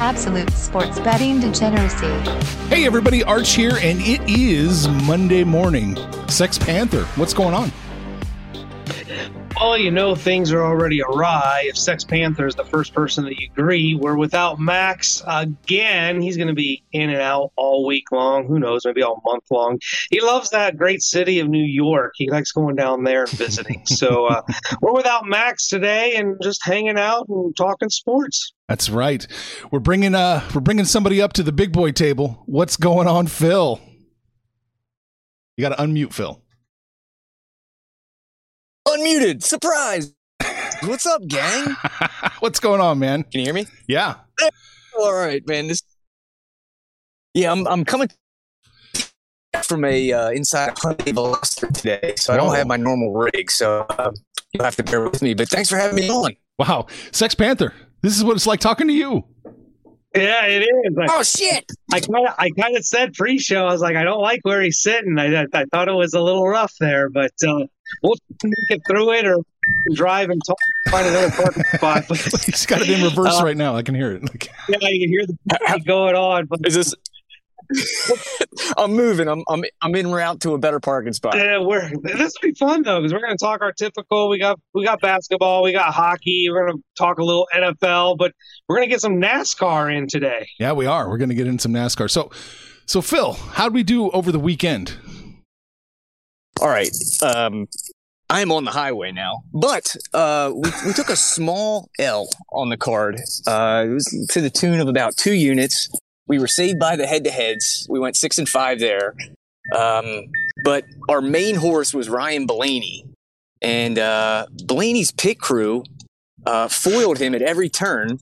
Absolute sports betting degeneracy. Hey everybody, Arch here, and it is Monday morning. Sex Panther, what's going on? Well, you know things are already awry if Sex Panther is the first person that you agree. We're without Max again. He's going to be in and out all week long. Who knows? Maybe all month long. He loves that great city of New York. He likes going down there and visiting. so uh, we're without Max today and just hanging out and talking sports. That's right. We're bringing uh we're bringing somebody up to the big boy table. What's going on, Phil? You got to unmute Phil. Unmuted. Surprise. What's up, gang? What's going on, man? Can you hear me? Yeah. All right, man. This. Yeah, I'm. I'm coming from a uh, inside Hyundai Veloster today, so I don't have my normal rig. So uh, you'll have to bear with me. But thanks for having me on. Wow. Sex Panther. This is what it's like talking to you. Yeah, it is. I, Oh shit! I kind of, I kind of said pre-show. I was like, I don't like where he's sitting. I, I, I thought it was a little rough there, but uh, we'll make it through it or drive and talk, find another parking spot. But He's got it in reverse Uh, right now. I can hear it. Like, yeah, you can hear the going on. But Is this? I'm moving. I'm. I'm. I'm en route to a better parking spot. Yeah, we're this will be fun though because we're going to talk our typical. We got we got basketball, we got hockey. We're going to talk a little NFL, but we're going to get some NASCAR in today. yeah, we are. We're going to get in some NASCAR. So, so Phil, how'd we do over the weekend? All right. Um, I'm on the highway now, but uh, we, we took a small L on the card. Uh, it was to the tune of about two units. We were saved by the head-to-heads. We went six and five there. Um, but our main horse was Ryan Blaney, and uh, Blaney's pit crew uh, foiled him at every turn,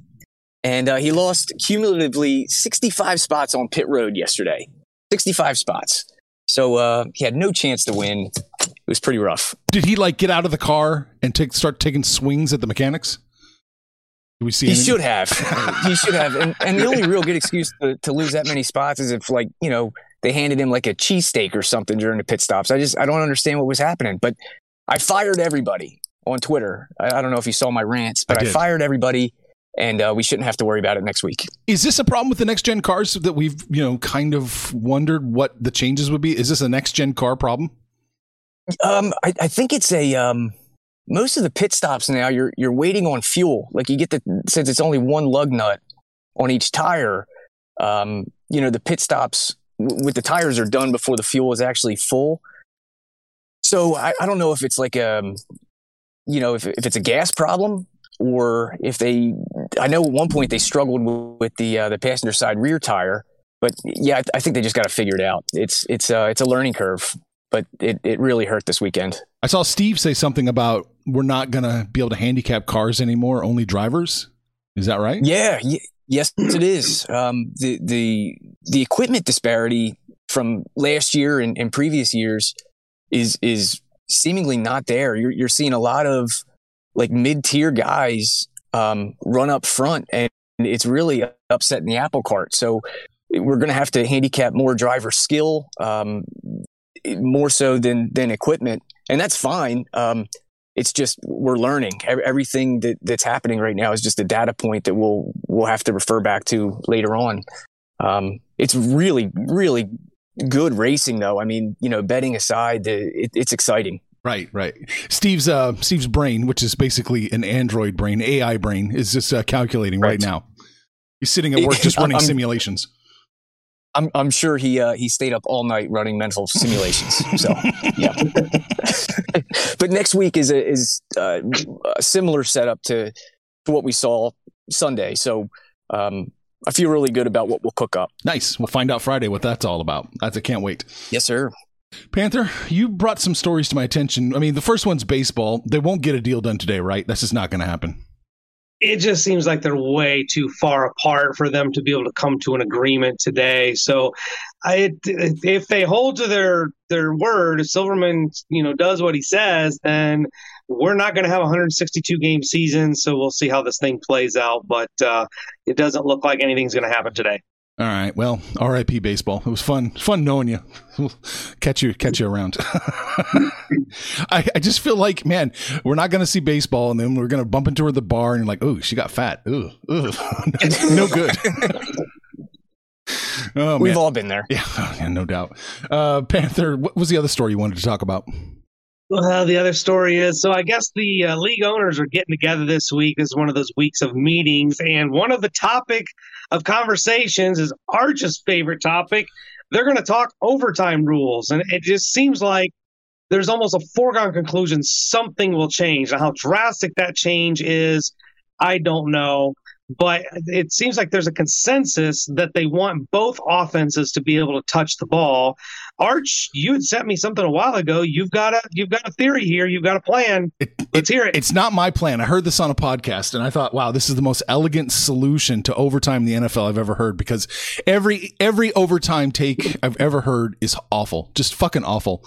and uh, he lost cumulatively 65 spots on pit road yesterday. 65 spots. So uh, he had no chance to win. It was pretty rough. Did he like get out of the car and take start taking swings at the mechanics? We see? He should have. he should have. And, and the only real good excuse to, to lose that many spots is if, like, you know, they handed him like a cheesesteak or something during the pit stops. I just, I don't understand what was happening. But I fired everybody on Twitter. I, I don't know if you saw my rants, but I I, fired everybody. And uh, we shouldn't have to worry about it next week. Is this a problem with the next gen cars that we've you know kind of wondered what the changes would be? Is this a next gen car problem? Um, I, I think it's a um, most of the pit stops now. You're you're waiting on fuel. Like you get the since it's only one lug nut on each tire. Um, you know the pit stops w- with the tires are done before the fuel is actually full. So I, I don't know if it's like um, you know if if it's a gas problem or if they. I know at one point they struggled with, the uh, the passenger side rear tire, but yeah, I, I think they just got to figure it out. It's it's uh, it's a learning curve but it, it really hurt this weekend. I saw Steve say something about we're not going to be able to handicap cars anymore, only drivers. Is that right? Yeah, y- yes, it is. Um, the the the equipment disparity from last year and, and previous years is is seemingly not there. You're you're seeing a lot of like mid tier guys um, run up front, and it's really upsetting the apple cart. So we're going to have to handicap more driver skill, um, more so than than equipment, and that's fine. Um, it's just we're learning. Everything that, that's happening right now is just a data point that we'll we'll have to refer back to later on. Um, it's really really good racing, though. I mean, you know, betting aside, it, it's exciting. Right, right. Steve's uh Steve's brain, which is basically an Android brain, AI brain, is just uh, calculating right, Right. now. He's sitting at work just running I'm- simulations. I'm I'm sure he uh, he stayed up all night running mental simulations. So yeah. but next week is a, is uh, a similar setup to to what we saw Sunday. So um, I feel really good about what we'll cook up. Nice. We'll find out Friday what that's all about. That's I can't wait. Yes, sir. Panther, you brought some stories to my attention. I mean, the first one's baseball. They won't get a deal done today, right? That's just not going to happen. it just seems like they're way too far apart for them to be able to come to an agreement today. So, I, if they hold to their their word, if Silverman you know does what he says, then we're not going to have a 162 game season. So we'll see how this thing plays out. But uh, it doesn't look like anything's going to happen today. All right. Well, R.I.P. baseball. It was fun. Fun knowing you. We'll catch you. Catch you around. I, I just feel like, man, we're not going to see baseball, and then we're going to bump into her at the bar, and you're like, oh, she got fat. Ooh, ooh. no good. oh We've man. all been there. yeah, yeah, no doubt. Uh, Panther, what was the other story you wanted to talk about? Well, the other story is so I guess the uh, league owners are getting together this week. This is one of those weeks of meetings, and one of the topic of conversations is Arch's favorite topic. They're going to talk overtime rules, and it just seems like there's almost a foregone conclusion something will change. Now, how drastic that change is, I don't know. But it seems like there's a consensus that they want both offenses to be able to touch the ball. Arch, you had sent me something a while ago. You've got a you've got a theory here. You've got a plan. It, Let's hear it. It's not my plan. I heard this on a podcast and I thought, wow, this is the most elegant solution to overtime in the NFL I've ever heard because every every overtime take I've ever heard is awful, just fucking awful.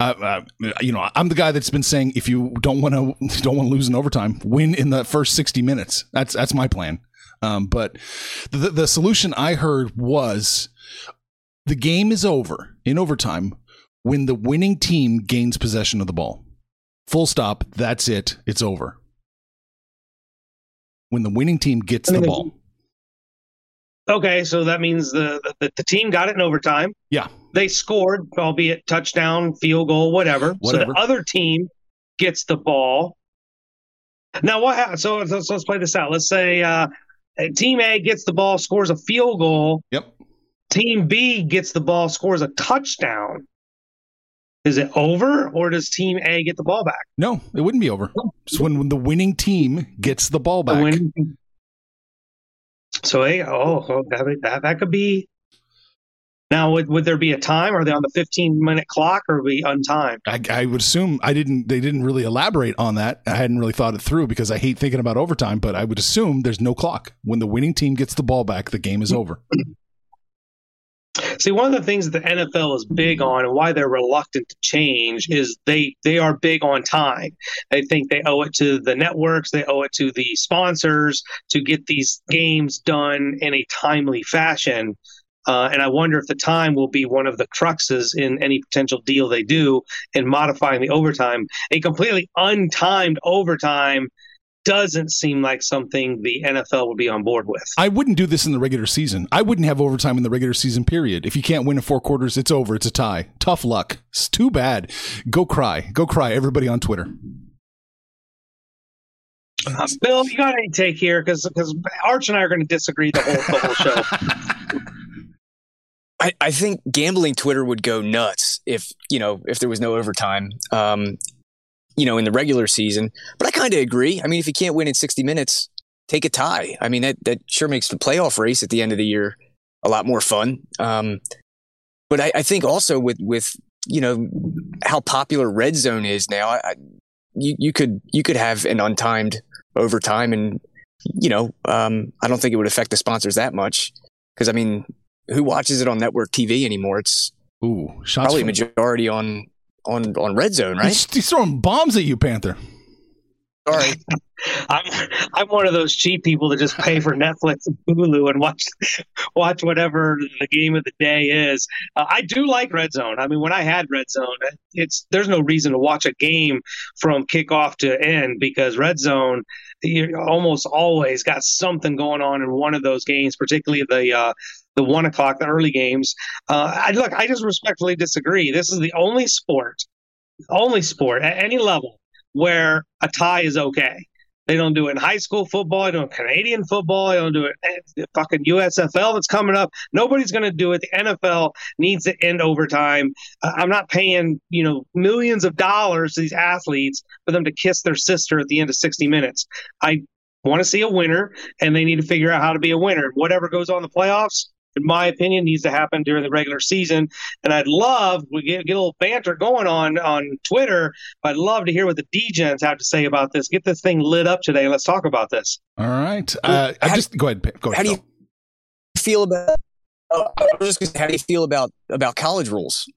Uh, uh, you know, I'm the guy that's been saying if you don't want to don't want to lose in overtime, win in the first 60 minutes. That's that's my plan. Um, but the the solution I heard was the game is over in overtime when the winning team gains possession of the ball. Full stop. That's it. It's over. When the winning team gets the ball. Okay, so that means the, the the team got it in overtime. Yeah. They scored, albeit touchdown, field goal, whatever. Whatever. So the other team gets the ball. Now what happens? So let's, let's play this out. Let's say uh, Team A gets the ball, scores a field goal. Yep. Team B gets the ball, scores a touchdown. Is it over, or does Team A get the ball back? No, it wouldn't be over. Oh. It's when, when the winning team gets the ball The back. So, hey, oh, oh, that, that that could be. Now, would, would there be a time? Are they on the 15 minute clock or are we untimed? I, I would assume I didn't. They didn't really elaborate on that. I hadn't really thought it through because I hate thinking about overtime. But I would assume there's no clock. When the winning team gets the ball back, the game is over. See, one of the things that the NFL is big on and why they're reluctant to change is they they are big on time. They think they owe it to the networks, they owe it to the sponsors to get these games done in a timely fashion. Uh, and I wonder if the time will be one of the cruxes in any potential deal they do in modifying the overtime. A completely untimed overtime doesn't seem like something the NFL would be on board with. I wouldn't do this in the regular season. I wouldn't have overtime in the regular season period. If you can't win in four quarters, it's over. It's a tie. Tough luck. It's too bad. Go cry. Go cry. Everybody on Twitter. Uh, Bill, you got any take here? Because because Arch and I are going to disagree the whole the whole show. I, I think gambling Twitter would go nuts if you know if there was no overtime. Um, you know, in the regular season. But I kind of agree. I mean, if you can't win in 60 minutes, take a tie. I mean, that that sure makes the playoff race at the end of the year a lot more fun. Um, but I, I think also with with you know how popular red zone is now, I, you you could you could have an untimed overtime, and you know um, I don't think it would affect the sponsors that much because I mean, who watches it on network TV anymore? It's Ooh, probably from- majority on on on red zone, right? He's, he's throwing bombs at you, Panther. All right. I'm I'm one of those cheap people that just pay for Netflix and Hulu and watch watch whatever the game of the day is. Uh, I do like Red Zone. I mean, when I had Red Zone, it's there's no reason to watch a game from kickoff to end because Red Zone you almost always got something going on in one of those games, particularly the. Uh, the one o'clock, the early games. Uh, I look. I just respectfully disagree. This is the only sport only sport at any level where a tie is okay. They don't do it in high school football. They don't do Canadian football. They don't do it in fucking USFL that's coming up. Nobody's going to do it. The NFL needs to end overtime. Uh, I'm not paying, you know, millions of dollars to these athletes for them to kiss their sister at the end of 60 minutes. I want to see a winner, and they need to figure out how to be a winner. Whatever goes on the playoffs, in my opinion, needs to happen during the regular season. And I'd love we get, get a little banter going on on Twitter. I'd love to hear what the DGens have to say about this. Get this thing lit up today. Let's talk about this. All right. Uh, I just go ahead. Go ahead. How do you feel about? Uh, I was just gonna say, how do you feel about about college rules?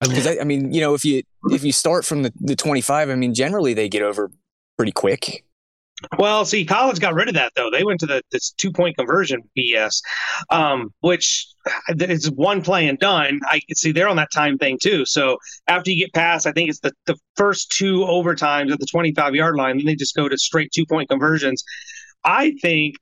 Because I, I mean, you know, if you if you start from the, the twenty five, I mean, generally they get over pretty quick. Well, see, college got rid of that though. They went to the this two point conversion BS, um, which is one play and done. I can see they're on that time thing too. So after you get past, I think it's the, the first two overtimes at the twenty five yard line, then they just go to straight two point conversions. I think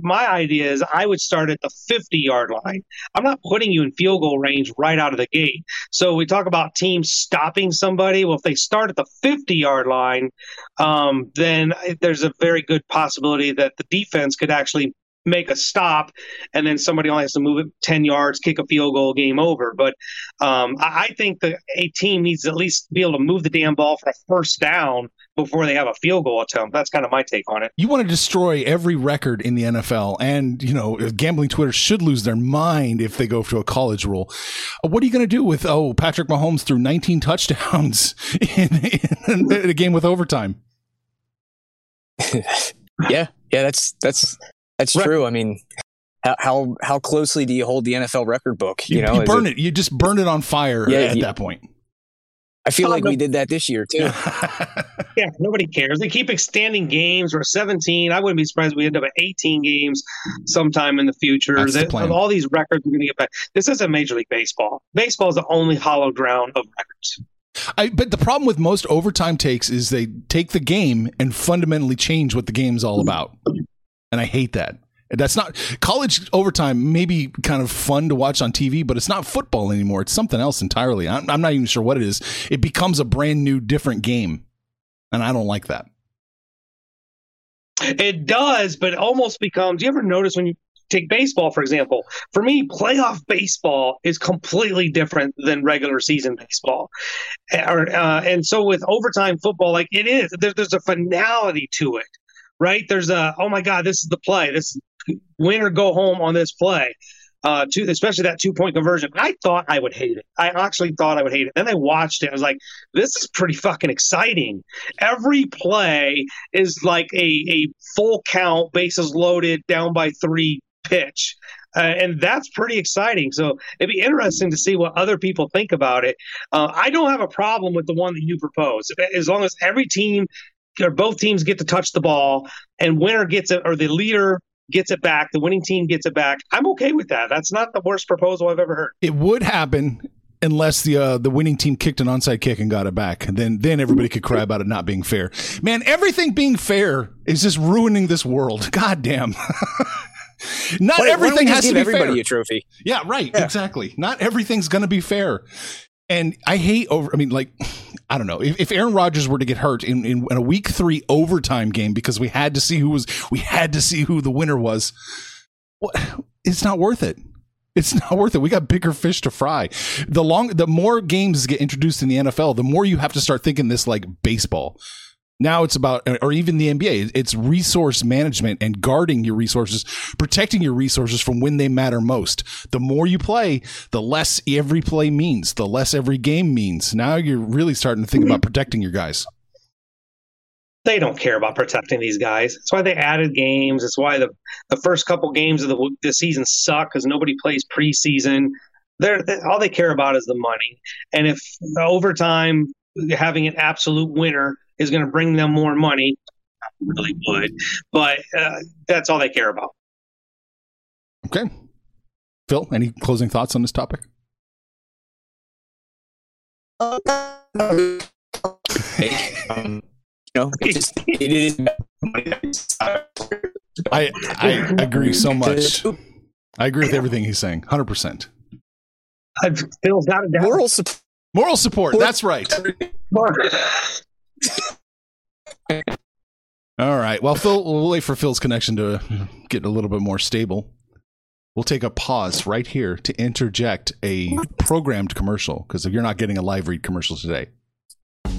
my idea is I would start at the 50 yard line. I'm not putting you in field goal range right out of the gate. So we talk about teams stopping somebody. Well, if they start at the 50 yard line, um, then there's a very good possibility that the defense could actually make a stop and then somebody only has to move it 10 yards kick a field goal game over but um, I, I, think the a team needs to at least be able to move the damn ball for a first down before they have a field goal attempt. That's kind of my take on it. You want to destroy every record in the NFL, and you know, gambling Twitter should lose their mind if they go to a college rule. What are you going to do with oh Patrick Mahomes threw 19 touchdowns in, in, in a game with overtime? yeah, yeah, that's that's that's right. true. I mean, how, how how closely do you hold the NFL record book? You, you know, you burn it, it, You just burn it on fire yeah, at you, that point. I feel oh, like we did that this year too. yeah, nobody cares. They keep extending games. We're 17. I wouldn't be surprised we end up at 18 games sometime in the future. They, the all these records are going to get back. This isn't Major League Baseball. Baseball is the only hollow ground of records. I, but the problem with most overtime takes is they take the game and fundamentally change what the game's all mm-hmm. about. And I hate that. That's not college overtime. Maybe kind of fun to watch on TV, but it's not football anymore. It's something else entirely. I'm, I'm not even sure what it is. It becomes a brand new, different game, and I don't like that. It does, but it almost becomes. You ever notice when you take baseball, for example? For me, playoff baseball is completely different than regular season baseball. Uh, and so with overtime football, like it is, there, there's a finality to it right? There's a oh my god, this is the play. This win or go home on this play. Uh, to especially that two point conversion. I thought I would hate it. I actually thought I would hate it. Then I watched it. I was like, this is pretty fucking exciting. Every play is like a, a full count, bases loaded, down by three pitch. Uh, and that's pretty exciting. So it'd be interesting to see what other people think about it. Uh, I don't have a problem with the one that you propose, as long as every team or both teams get to touch the ball, and winner gets it, or the leader gets it back, the winning team gets it back. I'm okay with that. That's not the worst proposal I've ever heard. It would happen unless the uh, the winning team kicked an onside kick and got it back. Then then everybody could cry about it not being fair. Man, everything being fair is just ruining this world. God damn. not Wait, everything has to be everybody fair. a trophy. Yeah, right. Yeah. Exactly. Not everything's going to be fair. And I hate over. I mean, like I don't know if, if Aaron Rodgers were to get hurt in, in, in, a week three overtime game because we had to see who was we had to see who the winner was. Well, it's not worth it. It's not worth it. We got bigger fish to fry. The long, the more games get introduced in the NFL, the more you have to start thinking this like baseball. Now it's about, uh, or even the NBA, it's resource management and guarding your resources, protecting your resources from when they matter most. The more you play, the less every play means, the less every game means. Now you're really starting to think about protecting your guys. They don't care about protecting these guys. That's why they added games. It's why the, the first couple games of the, the season suck because nobody plays preseason. They're, they, all they care about is the money. And if overtime, having an absolute winner is going to bring them more money. really would, but uh, that's all they care about. Okay. Phil, any closing thoughts on this topic? um, you know, just, it is. I I agree so much. I agree with everything he's saying. Hundred percent. Phil's got it down. Moral support Moral support. That's right. All right. Well, Phil, we'll wait for Phil's connection to get a little bit more stable. We'll take a pause right here to interject a programmed commercial because you're not getting a live read commercial today.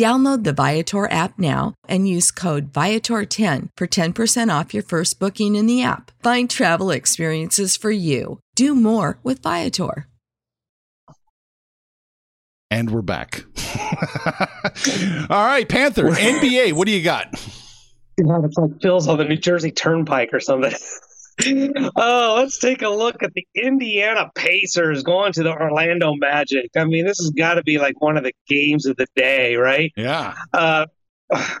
Download the Viator app now and use code Viator10 for 10% off your first booking in the app. Find travel experiences for you. Do more with Viator. And we're back. All right, Panther, NBA, what do you got? God, it's like Phil's on the New Jersey Turnpike or something. oh, let's take a look at the Indiana Pacers going to the Orlando Magic. I mean, this has got to be like one of the games of the day, right? Yeah. Uh,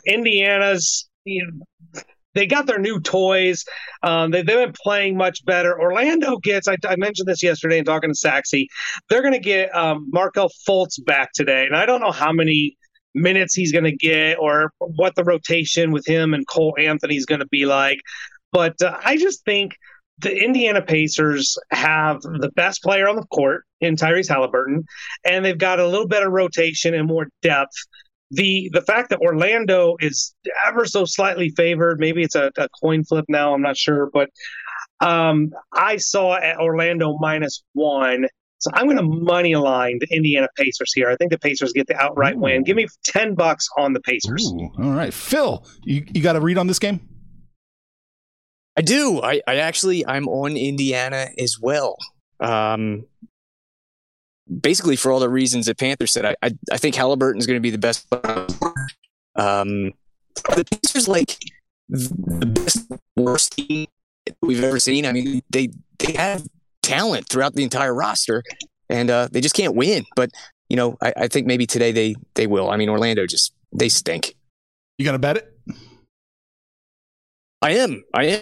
Indiana's, you know, they got their new toys. Um, they, have been playing much better. Orlando gets, I, I mentioned this yesterday in talking to Saxy, they're going to get um, Markelle Fultz back today. And I don't know how many minutes he's going to get or what the rotation with him and Cole Anthony is going to be like. But uh, I just think the Indiana Pacers have the best player on the court in Tyrese Halliburton, and they've got a little better rotation and more depth. The the fact that Orlando is ever so slightly favored, maybe it's a, a coin flip now, I'm not sure, but um, I saw at Orlando minus one. So I'm going to money line the Indiana Pacers here. I think the Pacers get the outright Ooh. win. Give me 10 bucks on the Pacers. Ooh, all right. Phil, you, you got a read on this game? I do. I, I actually I'm on Indiana as well. Um, basically for all the reasons that Panther said. I I, I think Halliburton's going to be the best. Um, the Pacers like the best worst team we've ever seen. I mean, they they have talent throughout the entire roster, and uh, they just can't win. But you know, I, I think maybe today they they will. I mean, Orlando just they stink. You gonna bet it? I am. I am.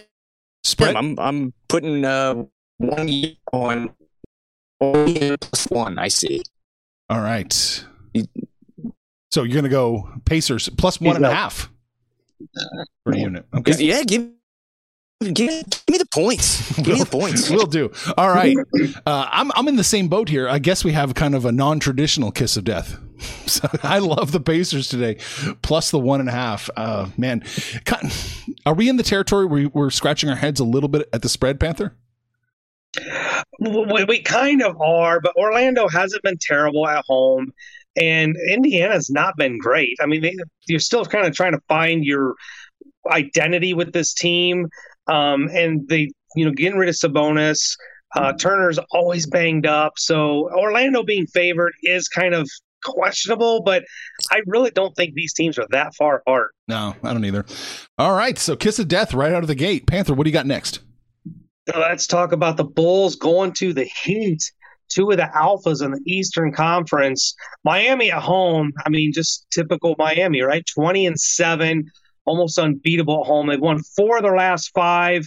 Spread. I'm I'm putting uh, one year on one. year plus one. I see. All right. So you're gonna go Pacers plus one and a half per unit. Okay. Yeah, give Give, give, me the points. Give me the points. We'll do. All right. Uh, I'm I'm in the same boat here. I guess we have kind of a non-traditional kiss of death. So I love the Pacers today, plus the one and a half. Uh, man, are we in the territory where we're scratching our heads a little bit at the spread, Panther? We, we kind of are, but Orlando hasn't been terrible at home and Indiana's not been great. I mean, they, you're still kind of trying to find your identity with this team. Um, and they, you know, getting rid of Sabonis. Uh, Turner's always banged up. So Orlando being favored is kind of questionable, but I really don't think these teams are that far apart. No, I don't either. All right. So kiss of death right out of the gate. Panther, what do you got next? Let's talk about the Bulls going to the Heat. Two of the alphas in the Eastern Conference. Miami at home. I mean, just typical Miami, right? 20 and 7 almost unbeatable at home. They've won four of their last five,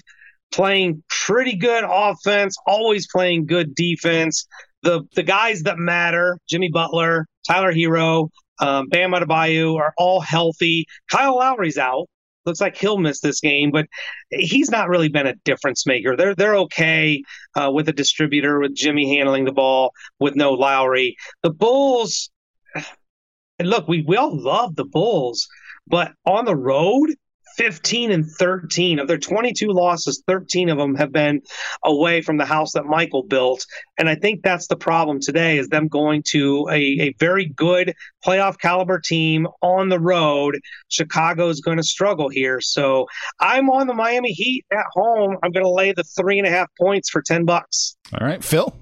playing pretty good offense, always playing good defense. The the guys that matter, Jimmy Butler, Tyler Herro, um, Bam Adebayo, are all healthy. Kyle Lowry's out. Looks like he'll miss this game, but he's not really been a difference maker. They're they're okay uh, with a distributor, with Jimmy handling the ball, with no Lowry. The Bulls, and look, we, we all love the Bulls, but on the road, 15 and 13 of their 22 losses 13 of them have been away from the house that michael built. And i think that's the problem today is them going to a, a very good playoff caliber team on the road. Chicago is going to struggle here. So i'm on the miami heat at home. I'm going to lay the three and a half points for 10 bucks. All right phil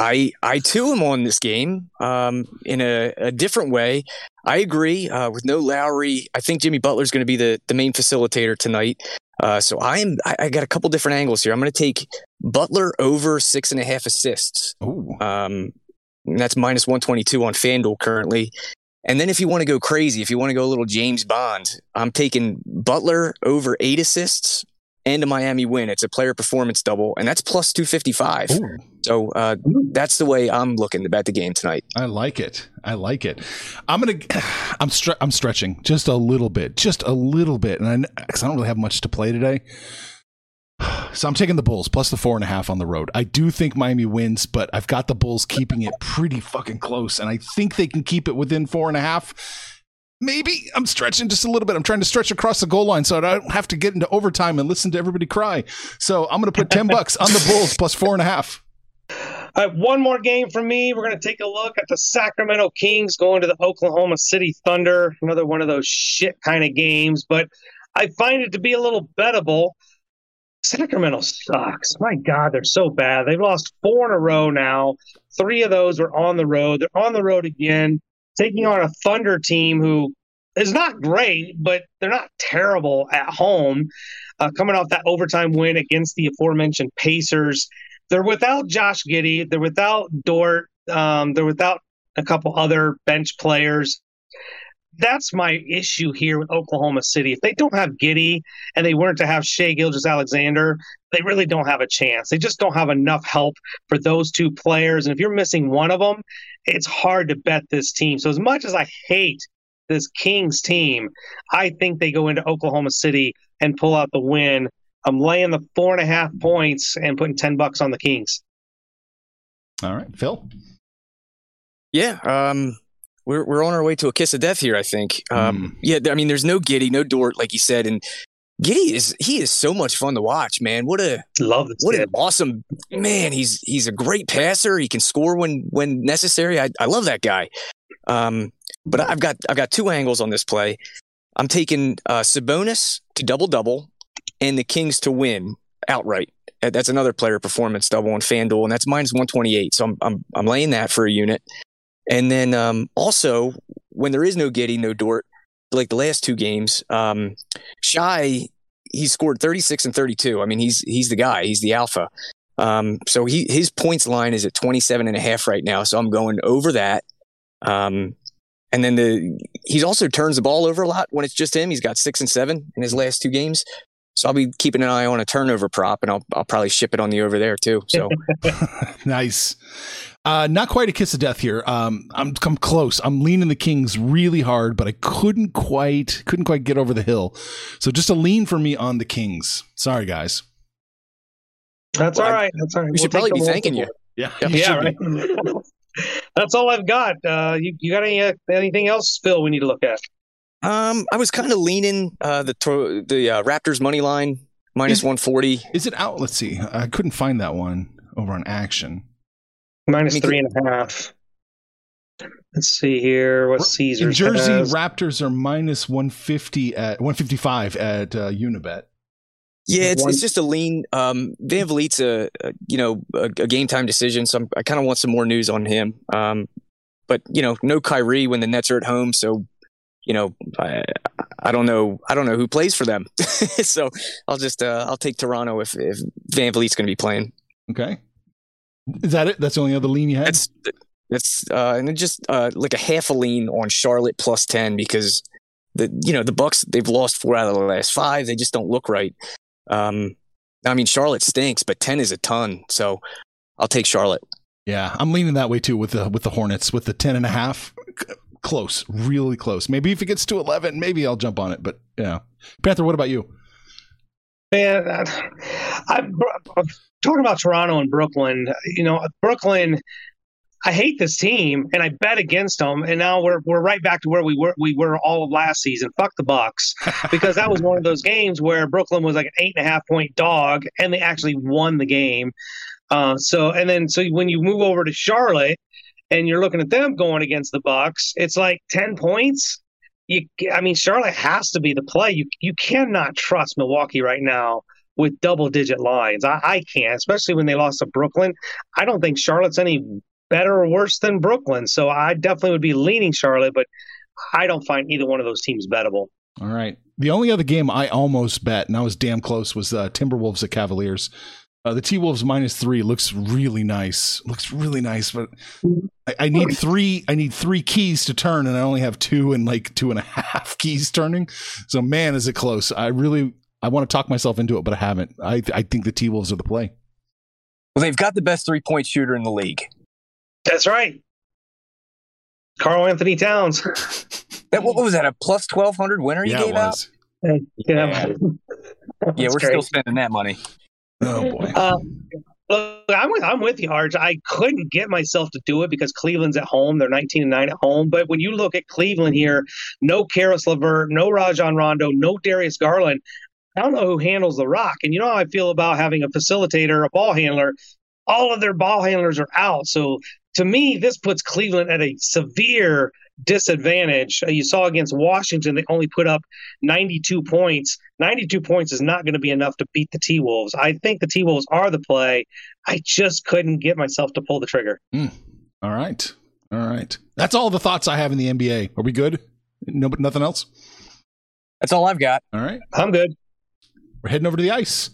I I too am on this game um, in a, a, different way. I agree uh, with no Lowry. I think Jimmy Butler is going to be the the main facilitator tonight. Uh, so I'm I, I, got a couple different angles here. I'm going to take Butler over six and a half assists. Um, that's minus 122 on FanDuel currently. And then if you want to go crazy, if you want to go a little James Bond, I'm taking Butler over eight assists and a Miami win. It's a player performance double, and that's plus 255. Ooh. So uh, that's the way I'm looking to bet the game tonight. I like it. I like it. I'm gonna. I'm stre- I'm stretching just a little bit, just a little bit, and I, cause I don't really have much to play today. So I'm taking the Bulls plus the four and a half on the road. I do think Miami wins, but I've got the Bulls keeping it pretty fucking close, and I think they can keep it within four and a half maybe I'm stretching just a little bit. I'm trying to stretch across the goal line so I don't have to get into overtime and listen to everybody cry. So I'm going to put 10 bucks on the Bulls plus four and a half. All right, one more game for me. We're going to take a look at the Sacramento Kings going to the Oklahoma City Thunder. Another one of those shit kind of games, but I find it to be a little bettable. Sacramento sucks. My God, they're so bad. They've lost four in a row now. Three of those are on the road. They're on the road again taking on a Thunder team who is not great, but they're not terrible at home. Uh, coming off that overtime win against the aforementioned Pacers, they're without Josh Giddey, they're without Dort, um, they're without a couple other bench players. That's my issue here with Oklahoma City. If they don't have Giddey and they weren't to have Shai Gilgeous-Alexander, they really don't have a chance. They just don't have enough help for those two players. And if you're missing one of them, it's hard to bet this team. So as much as I hate this Kings team, I think they go into Oklahoma City and pull out the win. I'm laying the four and a half points and putting ten bucks on the Kings. All right, Phil. Yeah, um, we're we're on our way to a kiss of death here. I think. Um, mm. Yeah, I mean, there's no Giddey, no Dort, like you said, and Giddey is he is so much fun to watch, man. What a love what kid. an awesome man. He's he's a great passer. He can score when when necessary. I, I love that guy. Um, but I've got I've got two angles on this play. I'm taking uh, Sabonis to double double and the Kings to win outright. That's another player performance double on FanDuel, and that's minus 128. So I'm I'm I'm laying that for a unit. And then um, also when there is no Giddey, no Dort, like the last two games, um, Shai he scored 36 and 32. I mean, he's he's the guy. He's the alpha. Um, so he his points line is at 27 and a half right now. So I'm going over that. Um, and then the he also turns the ball over a lot when it's just him. He's got six and seven in his last two games. So I'll be keeping an eye on a turnover prop, and I'll I'll probably ship it on the over there too. So nice. Uh, not quite a kiss of death here. Um, I'm I'm close. I'm leaning the Kings really hard, but I couldn't quite couldn't quite get over the hill. So just a lean for me on the Kings. Sorry, guys. That's well, all right. That's all right. We we'll should probably be thanking you. Yeah. Yeah. yeah right. That's all I've got. Uh, you, you got any uh, anything else, Phil? We need to look at. Um, I was kind of leaning uh, the the uh, Raptors money line minus one forty. Is it out? Let's see. I couldn't find that one over on Action. Minus I mean, three and a half. Let's see here what Caesar. New Jersey has. Raptors are minus one fifty at one fifty five at uh, Unibet. Yeah, it's, it's just a lean. Um, VanVleet's a, a you know a, a, game time decision, so I'm, i kind of want some more news on him. Um, but you know, no Kyrie when the Nets are at home, so you know, I, I don't know, I don't know who plays for them. so I'll just uh, I'll take Toronto if if VanVleet's going to be playing. Okay, is that it? That's the only other lean you had. That's that's uh, and then just uh, like a half a lean on Charlotte plus ten because the you know the Bucks they've lost four out of the last five. They just don't look right. Um, I mean Charlotte stinks, but ten is a ton. So I'll take Charlotte. Yeah, I'm leaning that way too with the with the Hornets with the ten and a half close, really close. Maybe if it gets to 11, maybe I'll jump on it. But yeah. Panther, what about you? Man, I'm talking about Toronto and Brooklyn. You know, Brooklyn. I hate this team, and I bet against them, and now we're we're right back to where we were we were all of last season. Fuck the Bucks, because that was one of those games where Brooklyn was like an eight and a half point dog, and they actually won the game. Uh, so, and then so when you move over to Charlotte, and you're looking at them going against the Bucks, it's like ten points. You, I mean, Charlotte has to be the play. You you cannot trust Milwaukee right now with double digit lines. I, I can't, especially when they lost to Brooklyn. I don't think Charlotte's any better or worse than Brooklyn. So I definitely would be leaning Charlotte, but I don't find either one of those teams bettable. All right. The only other game I almost bet, and I was damn close, was uh, Timberwolves at Cavaliers. Uh, the T Wolves minus three looks really nice. Looks really nice, but I, I, need three. I need three keys to turn, and I only have two and like two and a half keys turning. So man, is it close? I really I want to talk myself into it, but I haven't. I I think the T Wolves are the play. Well, they've got the best three point shooter in the league. That's right. Karl-Anthony Towns. that, what was that? A plus twelve hundred winner you yeah, gave out? Yeah, yeah, yeah we're great. still spending that money. Oh boy. Uh, look, I'm with I'm with you, Arch. I couldn't get myself to do it because Cleveland's at home. They're 19 and 9 at home. But when you look at Cleveland here, no Caris LeVert, no Rajon Rondo, no Darius Garland. I don't know who handles the rock. And you know how I feel about having a facilitator, a ball handler all of their ball handlers are out. So to me, this puts Cleveland at a severe disadvantage. Uh, you saw against Washington, they only put up 92 points. 92 points is not going to be enough to beat the T Wolves. I think the T Wolves are the play. I just couldn't get myself to pull the trigger. Mm. All right. All right. That's all the thoughts I have in the NBA. Are we good? No, but nothing else? That's all I've got. All right. I'm good. We're heading over to the ice.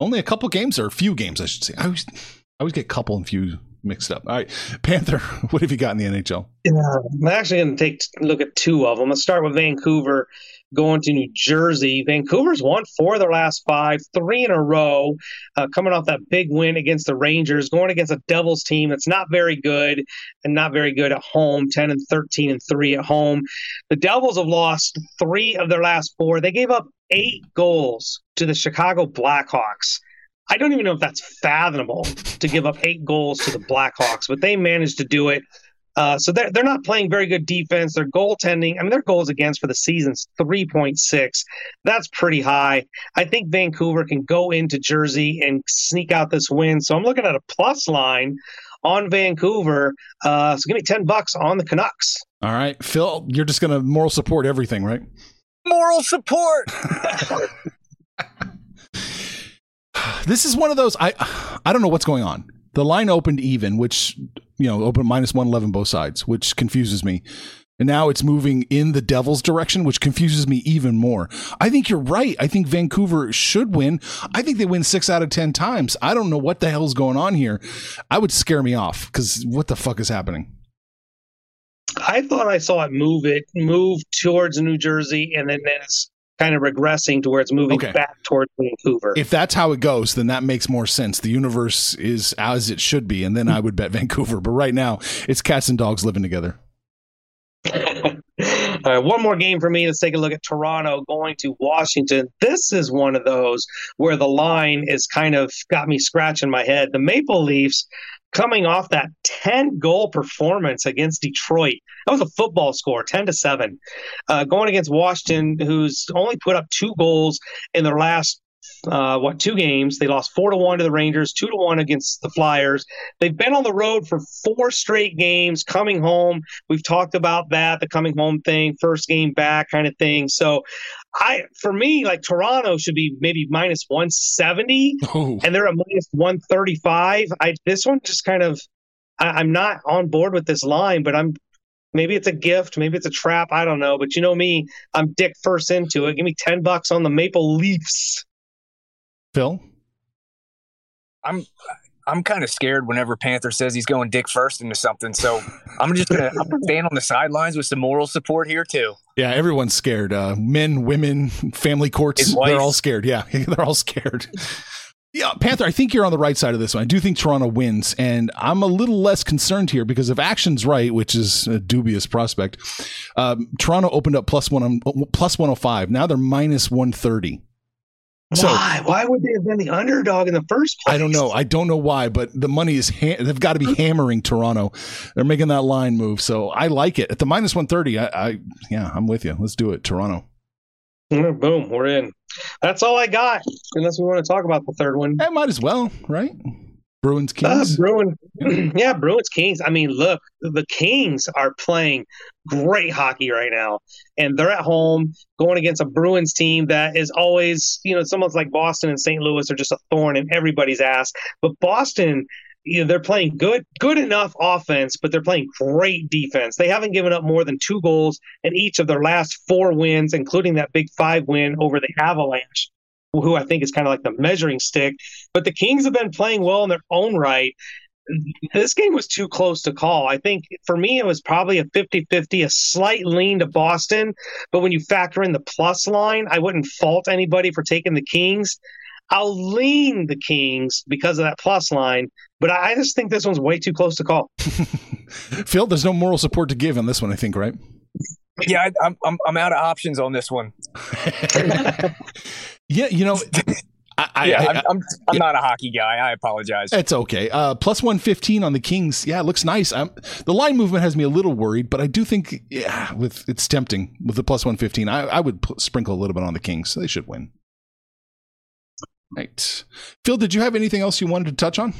Only a couple games, or a few games, I should say. I always, I always get couple and few mixed up. All right, Panther, what have you got in the NHL? Yeah, I'm actually going to take a look at two of them. Let's start with Vancouver going to New Jersey. Vancouver's won four of their last five, three in a row, uh, coming off that big win against the Rangers, going against a Devils team that's not very good and not very good at home, 10 and 13 and 3 at home. The Devils have lost three of their last four. They gave up eight goals to the Chicago Blackhawks. I don't even know if that's fathomable to give up eight goals to the Blackhawks, but they managed to do it. Uh, so they're, they're not playing very good defense. Their goaltending, I mean, their goals against for the season's 3.6. That's pretty high. I think Vancouver can go into Jersey and sneak out this win. So I'm looking at a plus line on Vancouver. Uh, so give me 10 bucks on the Canucks. All right. Phil, you're just going to moral support everything, right? Moral support. this is one of those I I don't know what's going on. The line opened even, which you know, opened minus one eleven both sides, which confuses me. And now it's moving in the Devils' direction, which confuses me even more. I think you're right. I think Vancouver should win. I think they win six out of 10 times. I don't know what the hell's going on here. I would scare me off because what the fuck is happening? I thought I saw it move it move towards New Jersey and then it's kind of regressing to where it's moving okay. back towards Vancouver. If that's how it goes, then that makes more sense. The universe is as it should be, and then I would bet Vancouver. But right now, it's cats and dogs living together. All right, one more game for me. Let's take a look at Toronto going to Washington. This is one of those where the line is kind of got me scratching my head. The Maple Leafs coming off that 10 goal performance against Detroit. That was a football score, 10 to 7. Uh, going against Washington, who's only put up two goals in their last uh, what two games? They lost four to one to the Rangers, two to one against the Flyers. They've been on the road for four straight games. Coming home, we've talked about that, the coming home thing, first game back kind of thing. So, I for me, like Toronto should be maybe minus one seventy, oh. and they're at minus one thirty five. I this one just kind of, I, I'm not on board with this line, but I'm Maybe it's a gift, maybe it's a trap. I don't know. But you know me, I'm dick first into it. Give me 10 bucks on the Maple Leafs. Phil? I'm I'm kind of scared whenever Panther says he's going dick first into something. So I'm just gonna, I'm gonna stand on the sidelines with some moral support here too. Yeah, everyone's scared. Uh, men, women, family courts, they're all scared. Yeah, they're all scared. Yeah, Panther, I think you're on the right side of this one. I do think Toronto wins, and I'm a little less concerned here because if action's right, which is a dubious prospect, um, Toronto opened up plus one plus 105. Now they're minus 130. So, why? Why would they have been the underdog in the first place? I don't know. I don't know why, but the money is ha- they've got to be hammering Toronto. They're making that line move, so I like it at the minus one thirty. I, I, yeah, I'm with you. Let's do it, Toronto. Boom, we're in. That's all I got. Unless we want to talk about the third one, I might as well, right? Bruins uh, Kings. Uh, Bruin, yeah, Bruins Kings. I mean, look, the Kings are playing great hockey right now, and they're at home going against a Bruins team that is always, you know, someone's like Boston and St. Louis are just a thorn in everybody's ass. But Boston, you know, they're playing good, good enough offense, but they're playing great defense. They haven't given up more than two goals in each of their last four wins, including that big five win over the Avalanche who I think is kind of like the measuring stick. But the Kings have been playing well in their own right. This game was too close to call. I think for me, it was probably a 50 50, a slight lean to Boston. But when you factor in the plus line, I wouldn't fault anybody for taking the Kings. I'll lean the Kings because of that plus line, but I just think this one's way too close to call. Phil, there's no moral support to give on this one, I think, right? Yeah, I, I'm I'm I'm out of options on this one. Yeah, you know. I, yeah, I, am I'm, I'm not a hockey guy. I apologize. It's okay. Uh, plus 115 on the Kings. Yeah, it looks nice. I'm, the line movement has me a little worried, but I do think, yeah, with it's tempting with the plus 115. I, I would p- sprinkle a little bit on the Kings. They should win. Right. Phil, did you have anything else you wanted to touch on?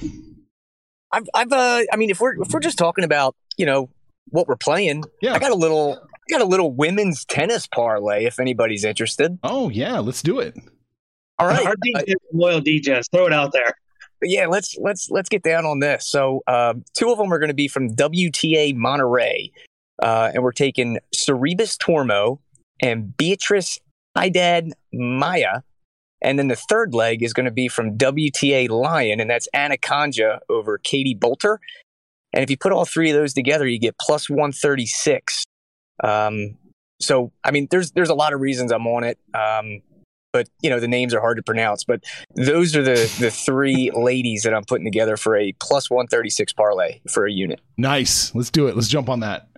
I've, I've, uh, I mean, if we're, if we're just talking about, you know, what we're playing, yeah. I got a little, I got a little women's tennis parlay if anybody's interested. Oh, yeah, let's do it. All right, our DJ, loyal DJs, throw it out there. Yeah, let's let's let's get down on this. So, uh, two of them are going to be from WTA Monterrey, uh, and we're taking Sorribes Tormo and Beatrice Haddad Maia. And then the third leg is going to be from WTA Lyon, and that's Ana Konjuh over Katie Boulter. And if you put all three of those together, you get plus 136. Um, so, I mean, there's there's a lot of reasons I'm on it. Um, but you know the names are hard to pronounce. But those are the the three ladies that I'm putting together for a plus one thirty six parlay for a unit. Nice. Let's do it. Let's jump on that.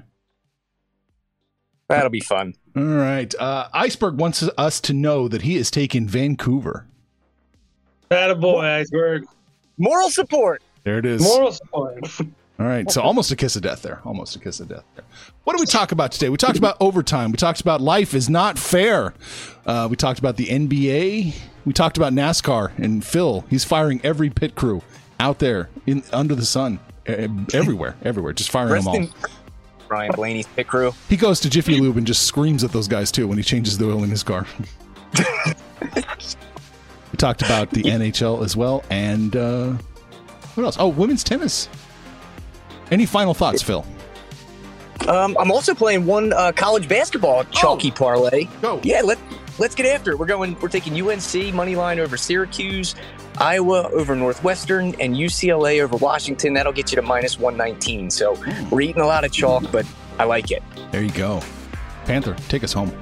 That'll be fun. All right. Uh, Iceberg wants us to know that he is taking Vancouver. That a boy, Iceberg. Moral support. There it is. Moral support. All right, so almost a kiss of death there. Almost a kiss of death there. What do we talk about today? We talked about overtime. We talked about life is not fair. Uh, we talked about the NBA. We talked about NASCAR and Phil. He's firing every pit crew out there in under the sun, everywhere, everywhere, just firing Rest them all. Ryan Blaney's pit crew. He goes to Jiffy Lube and just screams at those guys too when he changes the oil in his car. we talked about the NHL as well, and uh, what else? Oh, women's tennis. Any final thoughts, Phil? Um, I'm also playing one uh, college basketball chalky oh. parlay. Go. Yeah, let let's get after it. We're going. We're taking UNC money line over Syracuse, Iowa over Northwestern, and UCLA over Washington. That'll get you to minus 119. So we're eating a lot of chalk, but I like it. There you go. Panther, take us home.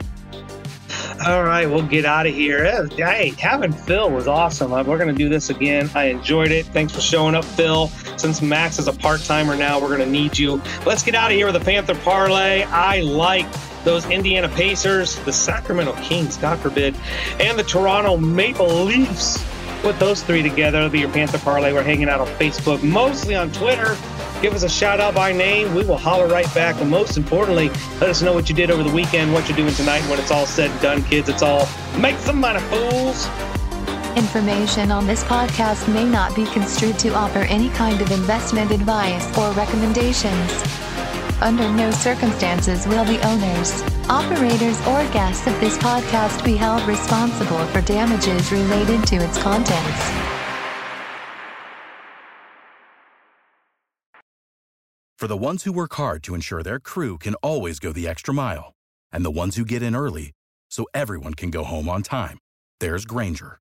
All right, we'll get out of here. Hey, having Phil was awesome. We're going to do this again. I enjoyed it. Thanks for showing up, Phil. Since Max is a part timer now, we're going to need you. Let's get out of here with a Panther parlay. I like those Indiana Pacers, the Sacramento Kings, God forbid, and the Toronto Maple Leafs. Put those three together. It'll be your Panther parlay. We're hanging out on Facebook, mostly on Twitter. Give us a shout out by name. We will holler right back. And most importantly, let us know what you did over the weekend, what you're doing tonight when it's all said and done, kids. It's all make some money, fools. Information on this podcast may not be construed to offer any kind of investment advice or recommendations. Under no circumstances will the owners, operators, or guests of this podcast be held responsible for damages related to its contents. For the ones who work hard to ensure their crew can always go the extra mile, and the ones who get in early so everyone can go home on time, there's Grainger,